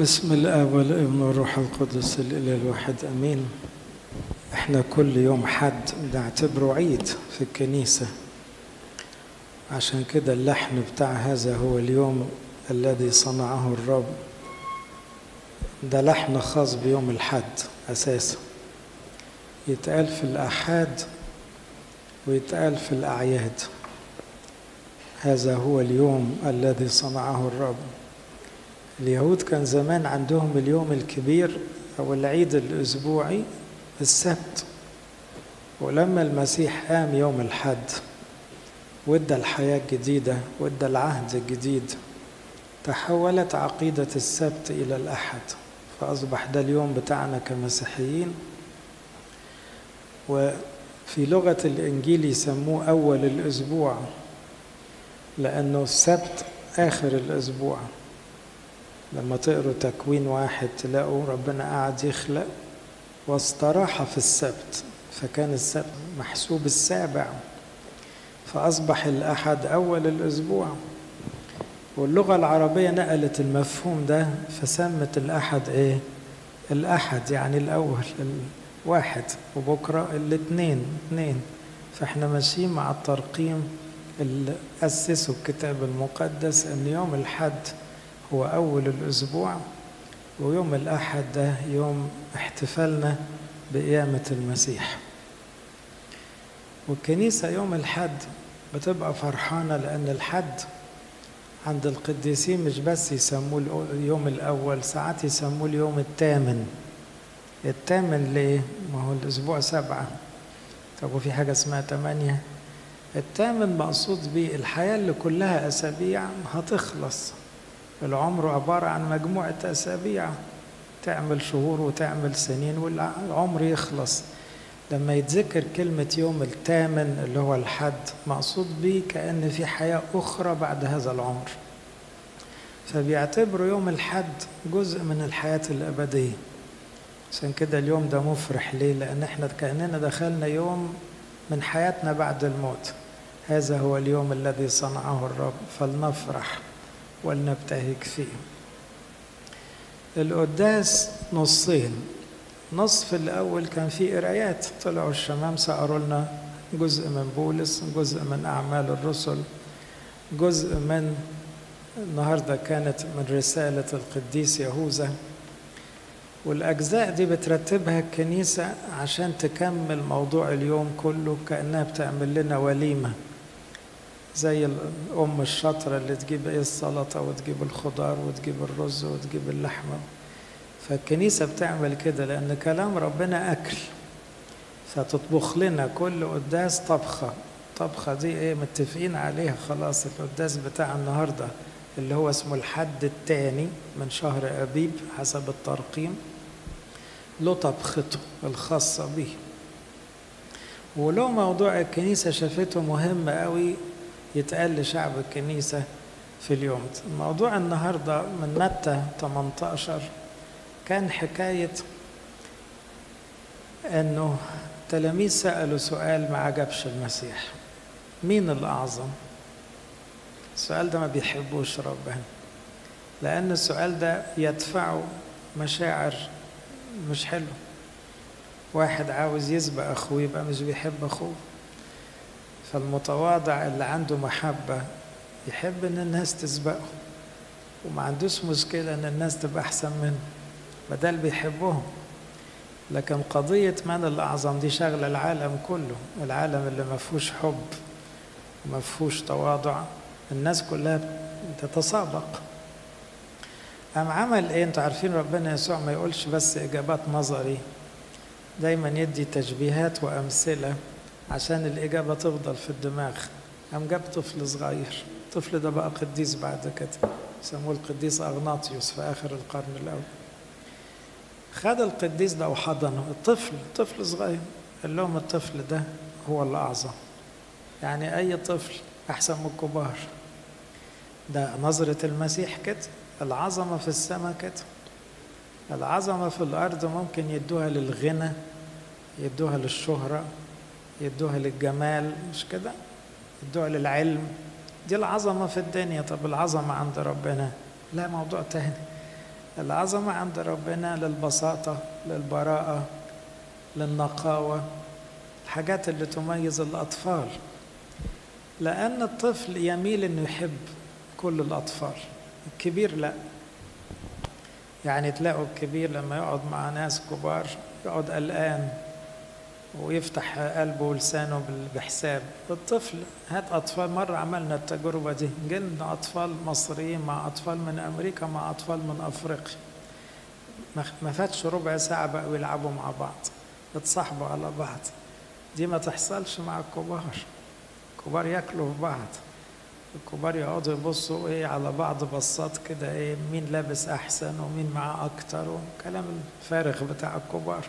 بسم الاب والابن والروح القدس الاله الواحد آمين. إحنا كل يوم حد بنعتبره عيد في الكنيسة. عشان كده اللحن بتاع هذا هو اليوم الذي صنعه الرب. ده لحن خاص بيوم الحد أساسا. يتقال في الآحاد ويتقال في الأعياد. هذا هو اليوم الذي صنعه الرب. اليهود كان زمان عندهم اليوم الكبير أو العيد الأسبوعي السبت. ولما المسيح قام يوم الحد وادى الحياة الجديدة وادى العهد الجديد تحولت عقيدة السبت إلى الأحد. فأصبح ده اليوم بتاعنا كمسيحيين. وفي لغة الإنجيل يسموه أول الأسبوع لأنه السبت آخر الأسبوع. لما تقروا تكوين واحد تلاقوا ربنا قاعد يخلق واستراح في السبت فكان السبت محسوب السابع فأصبح الأحد أول الأسبوع. واللغة العربية نقلت المفهوم ده فسمت الأحد إيه؟ الأحد يعني الأول الواحد وبكرة الاثنين اثنين فإحنا ماشيين مع الترقيم اللي أسسوا الكتاب المقدس أن يوم الحد. هو أول الأسبوع ويوم الأحد ده يوم احتفالنا بقيامة المسيح. والكنيسة يوم الحد بتبقى فرحانة لأن الحد عند القديسين مش بس يسموه اليوم الأول ساعات يسموه اليوم الثامن. الثامن ليه؟ ما هو الأسبوع سبعة. طب وفي حاجة اسمها ثمانية؟ الثامن مقصود بيه الحياة اللي كلها أسابيع هتخلص. العمر عبارة عن مجموعة أسابيع. تعمل شهور وتعمل سنين والعمر يخلص. لما يتذكر كلمة يوم الثامن اللي هو الحد مقصود به كأن في حياة أخرى بعد هذا العمر. فبيعتبروا يوم الحد جزء من الحياة الأبدية. عشان كده اليوم ده مفرح ليه؟ لأن إحنا كأننا دخلنا يوم من حياتنا بعد الموت. هذا هو اليوم الذي صنعه الرب. فلنفرح. ولنبتهج فيه. القداس نصين. نصف الأول كان فيه قرايات طلعوا الشمامسة قروا لنا جزء من بولس جزء من أعمال الرسل جزء من النهاردة كانت من رسالة القديس يهوذا. والأجزاء دي بترتبها الكنيسة عشان تكمل موضوع اليوم كله كأنها بتعمل لنا وليمة. زي الأم الشاطرة اللي تجيب إيه السلطة وتجيب الخضار وتجيب الرز وتجيب اللحمة. فالكنيسة بتعمل كده لأن كلام ربنا أكل. فتطبخ لنا كل قداس طبخة. طبخة دي إيه متفقين عليها خلاص القداس بتاع النهاردة اللي هو اسمه الحد الثاني من شهر أبيب حسب الترقيم. له طبخته الخاصة به ولو موضوع الكنيسة شافته مهم قوي يتقال لشعب الكنيسة في اليوم. موضوع النهاردة من متى 18 كان حكاية أنه تلاميذ سألوا سؤال ما عجبش المسيح. مين الأعظم؟ السؤال ده ما بيحبوش ربنا لأن السؤال ده يدفعه مشاعر مش حلو واحد عاوز يسبق أخوه يبقى مش بيحب أخوه. فالمتواضع اللي عنده محبة يحب إن الناس تسبقه وما عندوش مشكلة إن الناس تبقى أحسن منه بدل بيحبهم. لكن قضية من الأعظم دي شغلة العالم كله العالم اللي ما فيهوش حب وما فيهوش تواضع الناس كلها تتسابق أم عمل إيه؟ أنتوا عارفين ربنا يسوع ما يقولش بس إجابات نظري دايما يدي تشبيهات وأمثلة. عشان الإجابة تفضل في الدماغ. قام جاب طفل صغير. الطفل ده بقى قديس بعد كده. سموه القديس أغناطيوس في آخر القرن الأول. خد القديس ده وحضنه. الطفل طفل صغير. قال لهم الطفل ده هو الأعظم. يعني أي طفل أحسن من الكبار. ده نظرة المسيح كده. العظمة في السماء كده. العظمة في الأرض ممكن يدوها للغنى يدوها للشهرة. يدوها للجمال مش كده؟ يدوها للعلم. دي العظمة في الدنيا. طب العظمة عند ربنا؟ لا موضوع تاني. العظمة عند ربنا للبساطة للبراءة للنقاوة الحاجات اللي تميز الأطفال. لأن الطفل يميل إنه يحب كل الأطفال. الكبير لا. يعني تلاقوا الكبير لما يقعد مع ناس كبار يقعد قلقان. ويفتح قلبه ولسانه بحساب. الطفل هات أطفال. مرة عملنا التجربة دي. جلنا أطفال مصريين مع أطفال من أمريكا مع أطفال من أفريقيا. ما فاتش ربع ساعة بقوا يلعبوا مع بعض. اتصاحبوا على بعض. دي ما تحصلش مع الكبار. الكبار ياكلوا في بعض. الكبار يقعدوا يبصوا إيه على بعض بصات كده إيه مين لابس أحسن ومين معاه أكتر وكلام الفارغ بتاع الكبار.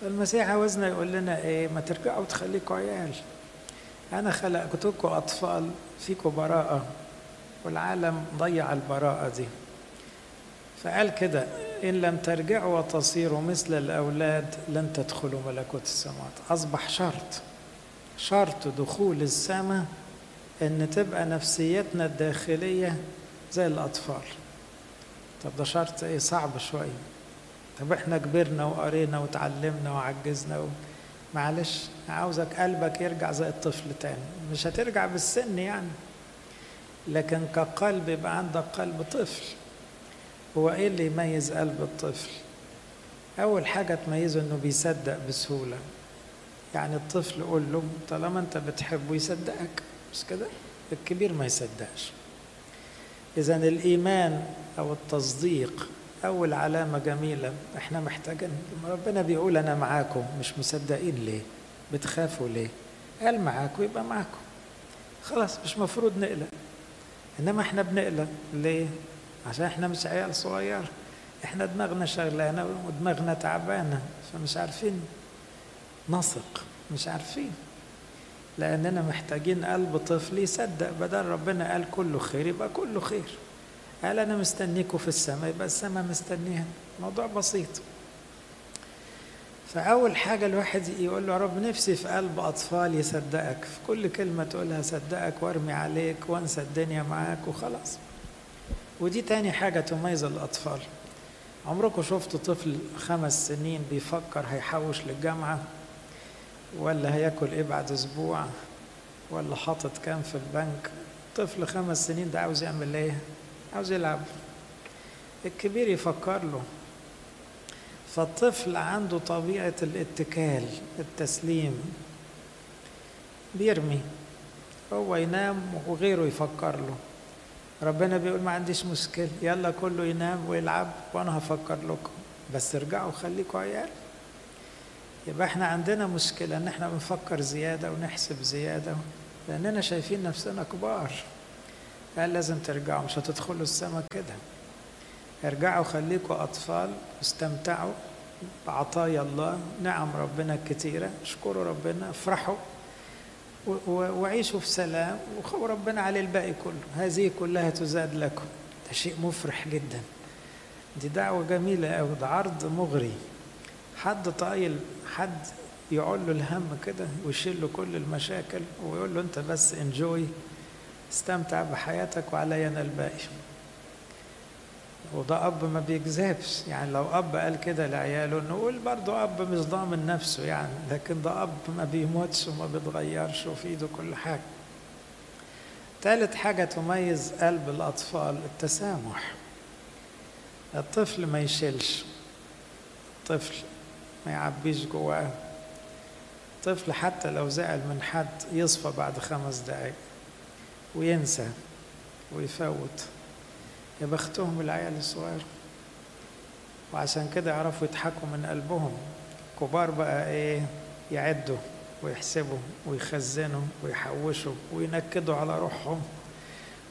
فالمسيح عاوزنا يقول لنا إيه ما ترجعوا تخليكوا عيال أنا خلقتكم أطفال فيكم براءة والعالم ضيع البراءة دي. فقال كده إن لم ترجعوا وتصيروا مثل الأولاد لن تدخلوا ملكوت السماوات. أصبح شرط شرط دخول السماء إن تبقى نفسيتنا الداخلية زي الأطفال. طب ده شرط إيه؟ صعب شوية. طب إحنا كبرنا وقرينا وتعلمنا وعجزنا و... معلش عاوزك قلبك يرجع زي الطفل تاني. مش هترجع بالسن يعني. لكن كقلب يبقى عندك قلب طفل. هو إيه اللي يميز قلب الطفل؟ أول حاجة تميزه إنه بيصدق بسهولة. يعني الطفل قول له طالما أنت بتحبه يصدقك. مش كده؟ الكبير ما يصدقش. اذا الإيمان أو التصديق أول علامة جميلة إحنا محتاجين ربنا بيقول أنا معاكم مش مصدقين ليه؟ بتخافوا ليه؟ قال معاكم يبقى معاكم خلاص مش مفروض نقلق إنما إحنا بنقلق ليه؟ عشان إحنا مش عيال صغير إحنا دماغنا شغلانة ودماغنا تعبانة فمش عارفين نثق مش عارفين لأننا محتاجين قلب طفل يصدق بدل ربنا قال كله خير يبقى كله خير قال أنا مستنيكوا في السماء يبقى السماء مستنيها. موضوع بسيط. فأول حاجة الواحد يقول له يا رب نفسي في قلب أطفال يصدقك. في كل كلمة تقولها صدقك وأرمي عليك وانسى الدنيا معاك وخلاص. ودي تاني حاجة تميز الأطفال. عمركم شفتوا طفل خمس سنين بيفكر هيحوش للجامعة؟ ولا هياكل إيه بعد أسبوع؟ ولا حاطط كام في البنك؟ طفل خمس سنين ده عاوز يعمل إيه؟ عاوز يلعب. الكبير يفكر له. فالطفل عنده طبيعة الاتكال التسليم. بيرمي. هو ينام وغيره يفكر له. ربنا بيقول ما عنديش مشكلة يلا كله ينام ويلعب وأنا هفكر لكم. بس ارجعوا خليكوا عيال. يبقى إحنا عندنا مشكلة إن إحنا بنفكر زيادة ونحسب زيادة لأننا شايفين نفسنا كبار. قال لازم ترجعوا مش هتدخلوا السما كده. ارجعوا خليكوا أطفال واستمتعوا بعطايا الله نعم ربنا كتيرة اشكروا ربنا افرحوا وعيشوا في سلام وربنا عليه الباقي كله. هذه كلها تزاد لكم. ده شيء مفرح جدا. دي دعوة جميلة أوي ده عرض مغري. حد طايل حد يقول له الهم كده ويشيل له كل المشاكل ويقول له أنت بس enjoy استمتع بحياتك وعلي أنا الباقي. وده أب ما بيكذبش. يعني لو أب قال كده لعياله نقول برضه أب مش ضامن نفسه يعني لكن ده أب ما بيموتش وما بيتغيرش وفي إيده كل حاجة. ثالث حاجة تميز قلب الأطفال التسامح. الطفل ما يشيلش. الطفل ما يعبيش جواه. طفل حتى لو زعل من حد يصفى بعد خمس دقايق. وينسى ويفوت. يا بختهم العيال الصغير. وعشان كده يعرفوا يضحكوا من قلبهم. كبار بقى إيه يعدوا ويحسبوا ويخزنوا ويحوشوا وينكدوا على روحهم.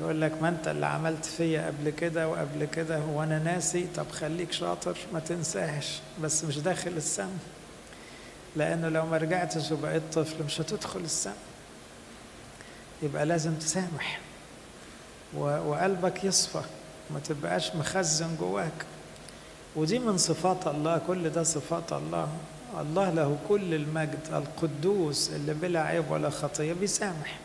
يقول لك ما أنت اللي عملت فيا قبل كده وقبل كده وأنا ناسي. طب خليك شاطر ما تنساش بس مش داخل السم. لأنه لو ما رجعتش وبقيت طفل مش هتدخل السم. يبقى لازم تسامح. وقلبك يصفى ما تبقاش مخزن جواك. ودي من صفات الله كل ده صفات الله. الله له كل المجد القدوس اللي بلا عيب ولا خطية بيسامح.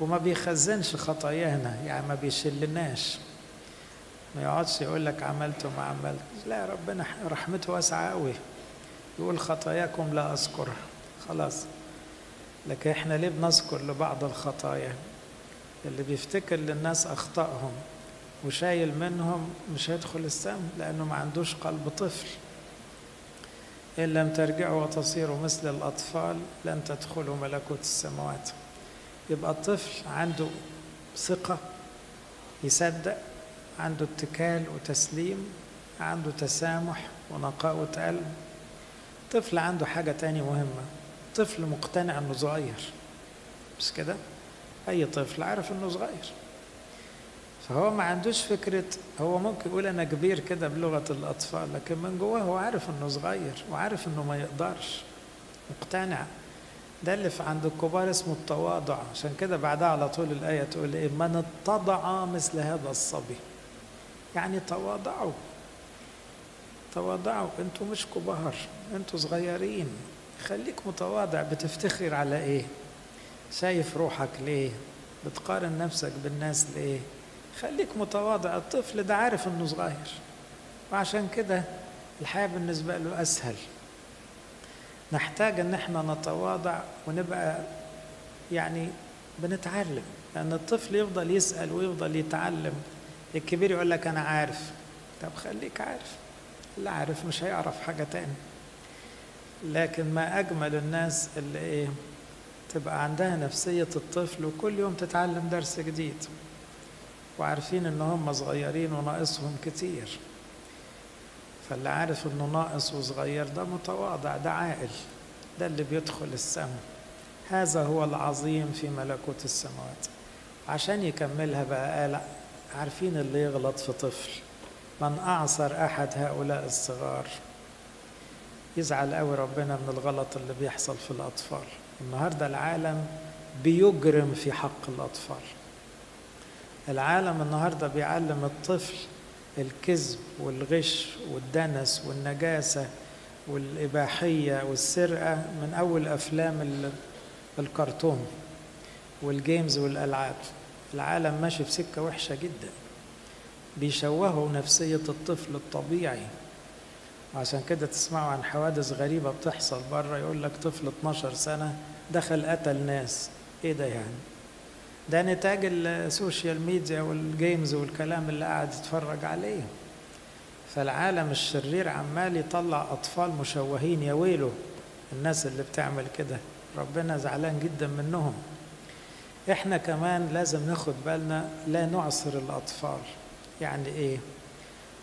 وما بيخزنش خطايانا يعني ما بيشلناش. ما يقعدش يقول لك عملت وما عملت. لا ربنا رحمته واسعة قوي يقول خطاياكم لا أذكرها. خلاص. لكن إحنا ليه بنذكر لبعض الخطايا؟ اللي بيفتكر للناس أخطائهم وشايل منهم مش هيدخل السم لأنه ما عندوش قلب طفل. إن لم ترجعوا وتصيروا مثل الأطفال لن تدخلوا ملكوت السماوات. يبقى الطفل عنده ثقة يصدق عنده اتكال وتسليم عنده تسامح ونقاوة قلب طفل عنده حاجة تاني مهمة. طفل مقتنع إنه صغير. مش كده؟ أي طفل عارف إنه صغير. فهو ما عندوش فكرة هو ممكن يقول أنا كبير كده بلغة الأطفال لكن من جواه هو عارف إنه صغير وعارف إنه ما يقدرش. مقتنع. ده اللي في عند الكبار اسمه التواضع. عشان كده بعدها على طول الآية تقول إيه؟ من اتضع مثل هذا الصبي. يعني تواضعوا. تواضعوا. أنتوا مش كبار أنتوا صغيرين. خليك متواضع بتفتخر على إيه؟ شايف روحك ليه؟ بتقارن نفسك بالناس ليه؟ خليك متواضع الطفل ده عارف إنه صغير وعشان كده الحياة بالنسبة له أسهل. نحتاج إن إحنا نتواضع ونبقى يعني بنتعلم لأن الطفل يفضل يسأل ويفضل يتعلم الكبير يقول لك أنا عارف. طب خليك عارف. اللي عارف مش هيعرف حاجة تاني. لكن ما أجمل الناس اللي إيه تبقى عندها نفسية الطفل وكل يوم تتعلم درس جديد. وعارفين إن هم صغيرين وناقصهم كتير. فاللي عارف إنه ناقص وصغير ده متواضع ده عاقل. ده اللي بيدخل السماء. هذا هو العظيم في ملكوت السماوات. عشان يكملها بقى قال عارفين اللي يغلط في طفل. من أعصر أحد هؤلاء الصغار؟ يزعل قوي ربنا من الغلط اللي بيحصل في الأطفال. النهاردة العالم بيجرم في حق الأطفال. العالم النهاردة بيعلم الطفل الكذب والغش والدنس والنجاسة والإباحية والسرقة من أول أفلام الكرتون وال games والألعاب. العالم ماشي في سكة وحشة جدا. بيشوهوا نفسية الطفل الطبيعي. وعشان كده تسمعوا عن حوادث غريبة بتحصل بره يقول لك طفل 12 سنة دخل قتل ناس. إيه ده يعني؟ ده نتاج ال social media وال games والكلام اللي قاعد يتفرج عليه. فالعالم الشرير عمال يطلع أطفال مشوهين يا ويله الناس اللي بتعمل كده. ربنا زعلان جدا منهم. إحنا كمان لازم ناخد بالنا لا نعصر الأطفال. يعني إيه؟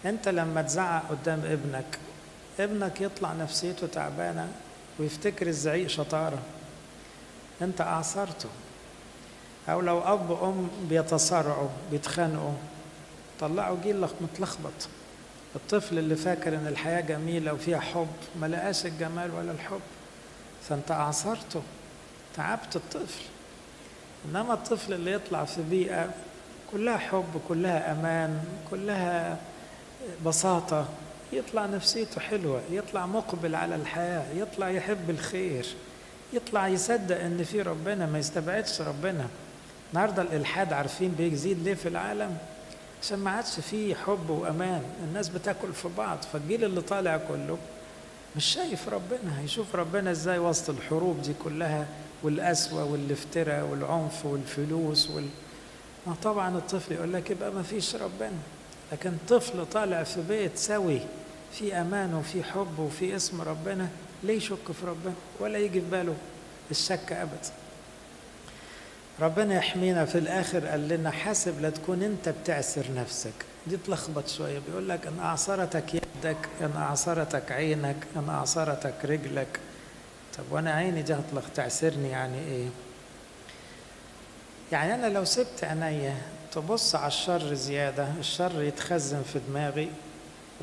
أنت لما تزعق قدام ابنك ابنك يطلع نفسيته تعبانة ويفتكر الزعيق شطارة. انت أعصرته. أو لو أب وأم بيتصارعوا بيتخانقوا طلعوا جيل متلخبط. الطفل اللي فاكر إن الحياة جميلة وفيها حب ما لقاش الجمال ولا الحب. فأنت أعصرته. تعبت الطفل. إنما الطفل اللي يطلع في بيئة كلها حب كلها أمان كلها بساطة يطلع نفسيته حلوة يطلع مقبل على الحياة يطلع يحب الخير يطلع يصدق إن في ربنا ما يستبعدش ربنا. النهارده الإلحاد عارفين بيزيد ليه في العالم؟ عشان ما عادش فيه حب وأمان. الناس بتاكل في بعض فالجيل اللي طالع كله مش شايف ربنا. هيشوف ربنا إزاي وسط الحروب دي كلها والقسوة والافتراء والعنف والفلوس وال... ما طبعا الطفل يقول لك يبقى ما فيش ربنا. لكن طفل طالع في بيت سوي في أمان وفي حب وفي اسم ربنا ليه يشك في ربنا ولا يجي في باله الشك ابدا ربنا يحمينا في الآخر قال لنا حاسب لا تكون أنت بتعسر نفسك. دي تلخبط شوية بيقول لك أن أعصرتك يدك أن أعصرتك عينك أن أعصرتك رجلك. طب وأنا عيني دي هتلخ تعسرني يعني إيه؟ يعني أنا لو سبت عينيا تبص على الشر زيادة الشر يتخزن في دماغي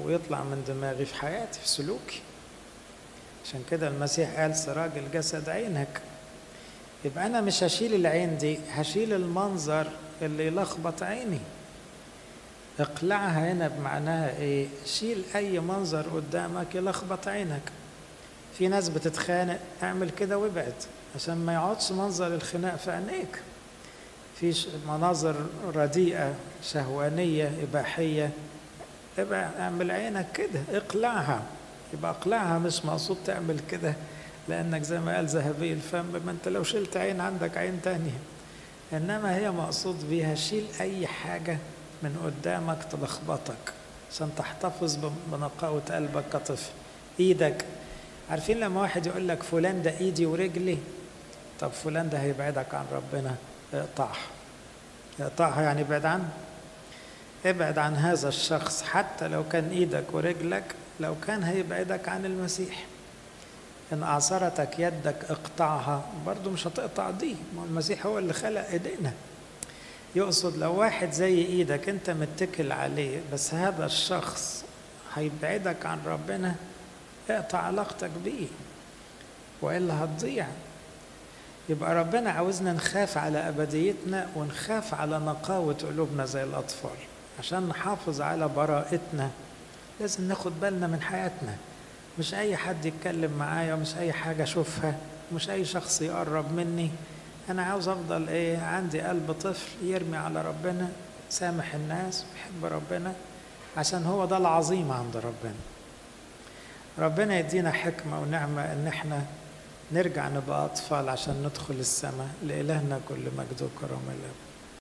ويطلع من دماغي في حياتي في سلوكي. عشان كده المسيح قال سراج الجسد عينك. يبقى أنا مش هشيل العين دي هشيل المنظر اللي يلخبط عيني. اقلعها هنا بمعناها إيه؟ شيل أي منظر قدامك يلخبط عينك. في ناس بتتخانق اعمل كده وابعد عشان ما يقعدش منظر الخناق في عينيك. في مناظر رديئة شهوانية إباحية. ابقى اعمل عينك كده اقلعها. يبقى اقلعها مش مقصود تعمل كده لانك زي ما قال ذهبي الفم ما انت لو شلت عين عندك عين تانية. انما هي مقصود بيها شيل اي حاجة من قدامك تلخبطك عشان تحتفظ بنقاوة قلبك كطفل. إيدك عارفين لما واحد يقول لك فلان ده ايدي ورجلي؟ طب فلان ده هيبعدك عن ربنا اقطعها. اقطعها يعني ابعد عنه؟ ابعد عن هذا الشخص حتى لو كان إيدك ورجلك لو كان هيبعدك عن المسيح. إن أعصرتك يدك اقطعها برضو مش هتقطع دي. ما المسيح هو اللي خلق إيدينا. يقصد لو واحد زي إيدك أنت متكل عليه بس هذا الشخص هيبعدك عن ربنا اقطع علاقتك بيه وإلا هتضيع. يبقى ربنا عاوزنا نخاف على أبديتنا ونخاف على نقاوة قلوبنا زي الأطفال. عشان نحافظ على براءتنا. لازم ناخد بالنا من حياتنا. مش أي حد يتكلم معايا ومش أي حاجة أشوفها مش أي شخص يقرب مني. أنا عاوز أفضل إيه عندي قلب طفل يرمي على ربنا سامح الناس ويحب ربنا عشان هو ده العظيم عند ربنا. ربنا يدينا حكمة ونعمة إن إحنا نرجع نبقى أطفال عشان ندخل السماء لإلهنا كل مجد وكرم الأب